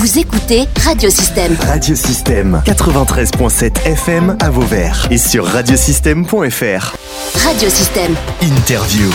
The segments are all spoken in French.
Vous écoutez Radiosystème. Radiosystème 93.7 FM à Vauvert et sur radiosystème.fr. Radiosystème. Interview.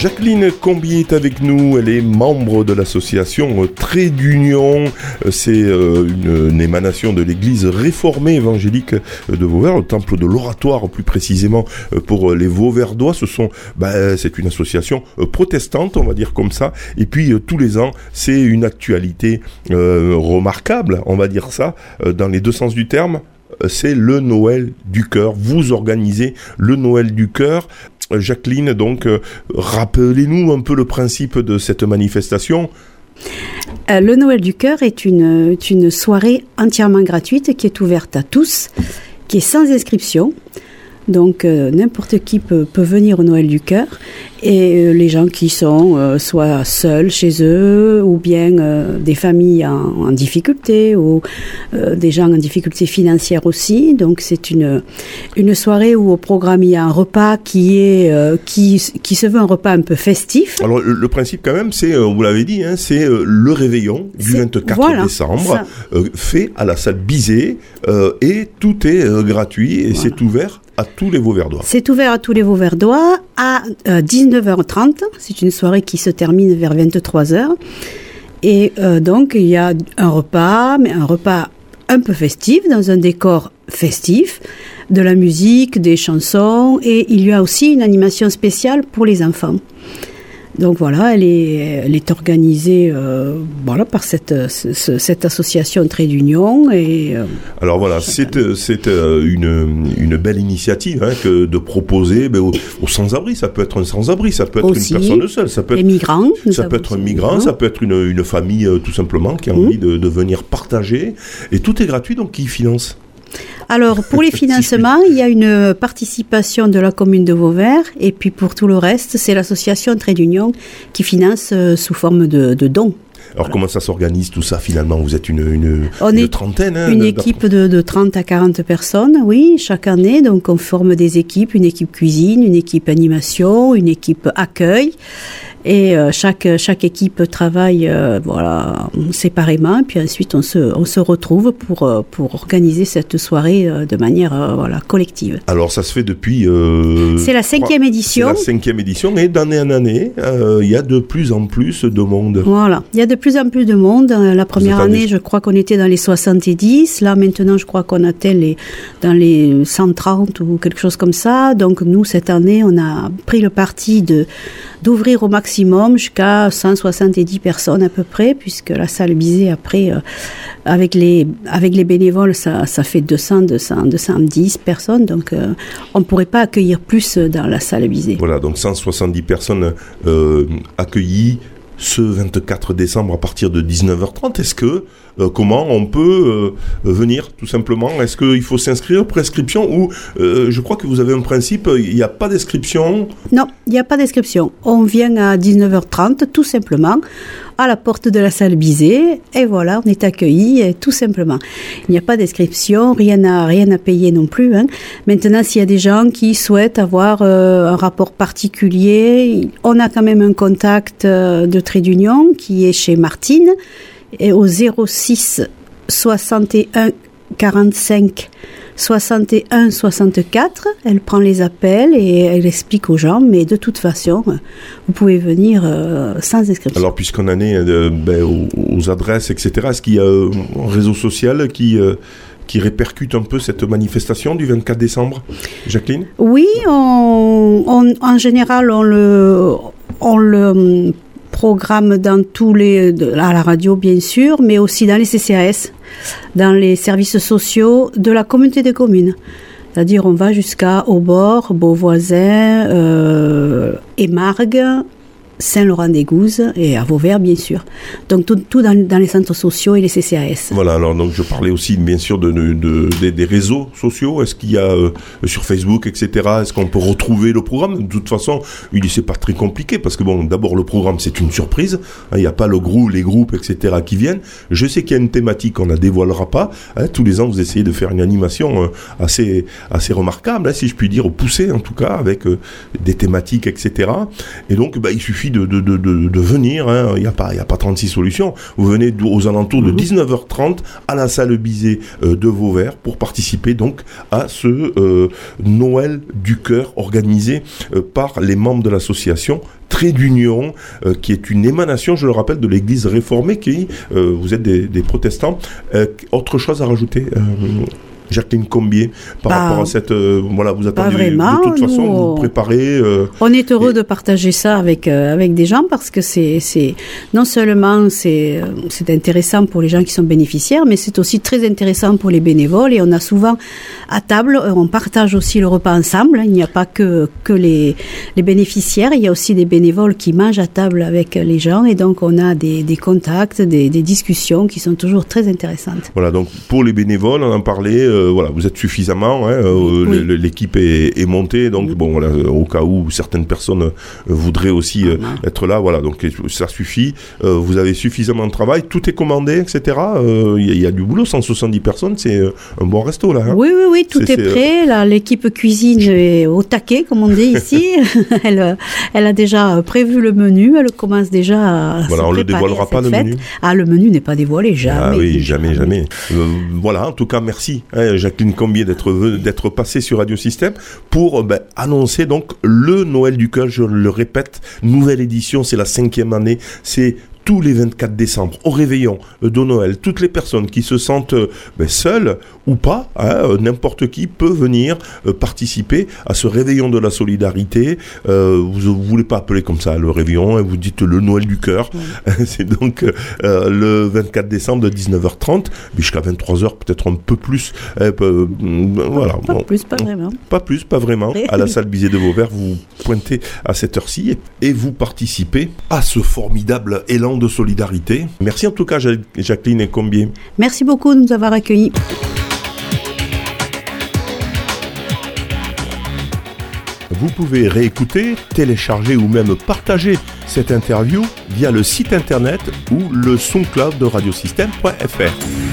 Jacqueline Combier est avec nous, elle est membre de l'association Trait d'Union, c'est euh, une, émanation de l'église réformée évangélique de Vauvert, le temple de l'oratoire plus précisément euh, pour les Vauverdois, ce sont, bah, c'est une association euh, protestante, on va dire comme ça, et puis tous les ans, c'est une actualité remarquable, on va dire ça, dans les deux sens du terme, c'est le Noël du cœur. Vous organisez le Noël du cœur. Jacqueline, donc, euh, rappelez-nous un peu le principe de cette manifestation. Euh, le Noël du cœur est une, une soirée entièrement gratuite qui est ouverte à tous, qui est sans inscription. Donc euh, n'importe qui peut, peut, venir au Noël du cœur et euh, les gens qui sont euh, soit seuls chez eux ou bien des familles en, en difficulté ou des gens en difficulté financière aussi. Donc c'est une, une soirée où au programme il y a un repas qui est qui, qui se veut un repas un peu festif. Alors le, le principe quand même c'est, vous l'avez dit, hein, c'est le réveillon du 24 voilà, décembre fait à la salle Bizet et tout est gratuit et voilà. c'est ouvert tous les Vauverdois. C'est ouvert à tous les Vauverdois à euh, 19h30. C'est une soirée qui se termine vers 23h. Et euh, donc, il y a un repas, mais un repas un peu festif, dans un décor festif, de la musique, des chansons, et il y a aussi une animation spéciale pour les enfants. Donc voilà, elle est, elle est organisée euh, voilà, par cette, ce, cette association Trait d'Union. Et, euh, Alors voilà, c'est euh, une, une belle initiative hein, que de proposer ben, aux, aux sans-abri. Ça peut être un sans-abri, ça peut être aussi, une personne seule, ça peut être, migrants, ça peut être un migrant, ça peut être une, une famille tout simplement qui a Mmh. envie de, de venir partager. Et tout est gratuit, donc qui finance? Alors, pour les financements, il y a une participation de la commune de Vauvert, et puis pour tout le reste, c'est l'association Trait d'Union qui finance euh, sous forme de, de dons. Alors voilà. comment ça s'organise tout ça finalement? Vous êtes une, une, on une est trentaine hein, Une équipe de, de, 30 à 40 personnes, oui, chaque année. Donc on forme des équipes, une équipe cuisine, une équipe animation, une équipe accueil. Et euh, chaque, chaque équipe travaille euh, voilà, séparément, puis ensuite on se, on se retrouve pour, euh, pour organiser cette soirée euh, de manière euh, voilà, collective. Alors ça se fait depuis... c'est la cinquième édition. C'est la cinquième édition, et d'année en année, euh, il y a de plus en plus de monde. Voilà, il y a de plus en plus de monde. Euh, La première année, je crois qu'on était dans les 70. Là maintenant, je crois qu'on atteint les, dans les 130 ou quelque chose comme ça. Donc nous, cette année, on a pris le parti d'ouvrir au maximum jusqu'à 170 personnes à peu près, puisque la salle Bizet, après, euh, avec, les, avec les bénévoles, ça, ça fait 200, 200, 210 personnes, donc euh, on ne pourrait pas accueillir plus dans la salle Bizet. Voilà, donc 170 personnes euh, accueillies ce 24 décembre à partir de 19h30. Est-ce que euh, comment on peut euh, venir tout simplement? Est-ce qu'il faut s'inscrire prescription ou euh, je crois que vous avez un principe, il n'y a pas d'inscription? Non, il n'y a pas d'inscription. On vient à 19h30 tout simplement à la porte de la salle Bizet et voilà, on est accueilli tout simplement. Il n'y a pas d'inscription, rien à rien à payer non plus. Hein. Maintenant, s'il y a des gens qui souhaitent avoir euh, un rapport particulier, on a quand même un contact euh, de trait d'union qui est chez Martine et au 06 61 45 61 64. Elle prend les appels et elle explique aux gens, mais de toute façon, vous pouvez venir euh, sans inscription. Alors, puisqu'on en est euh, ben, aux, aux, adresses, etc., est-ce qu'il y a un réseau social qui. Euh, qui répercute un peu cette manifestation du 24 décembre, Jacqueline? Oui, on, on, en général, on le, on le programme dans tous les, à la radio bien sûr, mais aussi dans les CCAS, dans les services sociaux de la communauté des communes. C'est-à-dire on va jusqu'à Aubord, Beauvoisin, euh, Saint-Laurent-des-Gouzes et à Vauvert, bien sûr. Donc tout, dans, les centres sociaux et les CCAS. Voilà, alors donc je parlais aussi bien sûr de, de, de, de des réseaux sociaux. Est-ce qu'il y a euh, sur Facebook, etc. Est-ce qu'on peut retrouver le programme? De toute façon, il c'est pas très compliqué parce que bon, d'abord le programme c'est une surprise. Hein, il n'y a pas le groupe, les groupes, etc. qui viennent. Je sais qu'il y a une thématique qu'on ne dévoilera pas. Hein, tous les ans, vous essayez de faire une animation euh, assez assez remarquable, hein, si je puis dire, poussée en tout cas avec euh, des thématiques, etc. Et donc, bah, il suffit suffit de, de, de, de venir, hein. il n'y a, pas, a pas 36 solutions. Vous venez aux alentours de 19h30 mhm. à la salle Bizet de Vauvert pour participer donc à ce Noël du cœur organisé par les membres de l'association Trait d'Union, qui est une émanation, je le rappelle, de l'Église réformée, qui, vous êtes des, des protestants. autre chose à rajouter Jacqueline Combier par rapport à cette euh, voilà vous attendez de toute façon vous préparez euh, on est heureux de partager ça avec euh, avec des gens parce que c'est c'est non seulement c'est c'est intéressant pour les gens qui sont bénéficiaires mais c'est aussi très intéressant pour les bénévoles et on a souvent à table on partage aussi le repas ensemble. Il n'y a pas que que les les bénéficiaires il y a aussi des bénévoles qui mangent à table avec les gens et donc on a des, des contacts des, des discussions qui sont toujours très intéressantes. Voilà donc pour les bénévoles on en parlait euh, voilà, vous êtes suffisamment, hein, euh, l'équipe est, montée, donc bon, voilà, au cas où certaines personnes euh, voudraient aussi ah, être là, voilà, donc ça suffit. vous avez suffisamment de travail, tout est commandé, etc. Il y, a du boulot, 170 personnes, c'est un bon resto là. Hein. Oui, oui, oui, tout est, prêt. Là, l'équipe cuisine est au taquet, comme on dit ici. elle, elle a déjà prévu le menu, elle commence déjà à. Voilà, on le dévoilera pas le menu. Ah, le menu n'est pas dévoilé, jamais. Ah oui, jamais, jamais. voilà, en tout cas, merci. Hein, Jacqueline Combier d'être passée sur Radio Système pour ben, annoncer donc le Noël du cœur. Je le répète, nouvelle édition, c'est la cinquième année. C'est tous les 24 décembre, au réveillon euh, de Noël, toutes les personnes qui se sentent euh, ben, seules ou pas, hein, euh, n'importe qui peut venir participer à ce réveillon de la solidarité. vous ne voulez pas appeler comme ça le réveillon, hein, vous dites le Noël du cœur. C'est donc le 24 décembre de 19h30 jusqu'à 23h, peut-être un peu plus. voilà. Pas plus, pas vraiment. Pas plus, pas vraiment. à la salle Bizet de Vauvert, vous pointez à cette heure-ci et vous participez à ce formidable élan de solidarité. Merci en tout cas Jacqueline et Combier. Merci beaucoup de nous avoir accueillis. Vous pouvez réécouter, télécharger ou même partager cette interview via le site internet ou le SoundCloud de radiosystème.fr.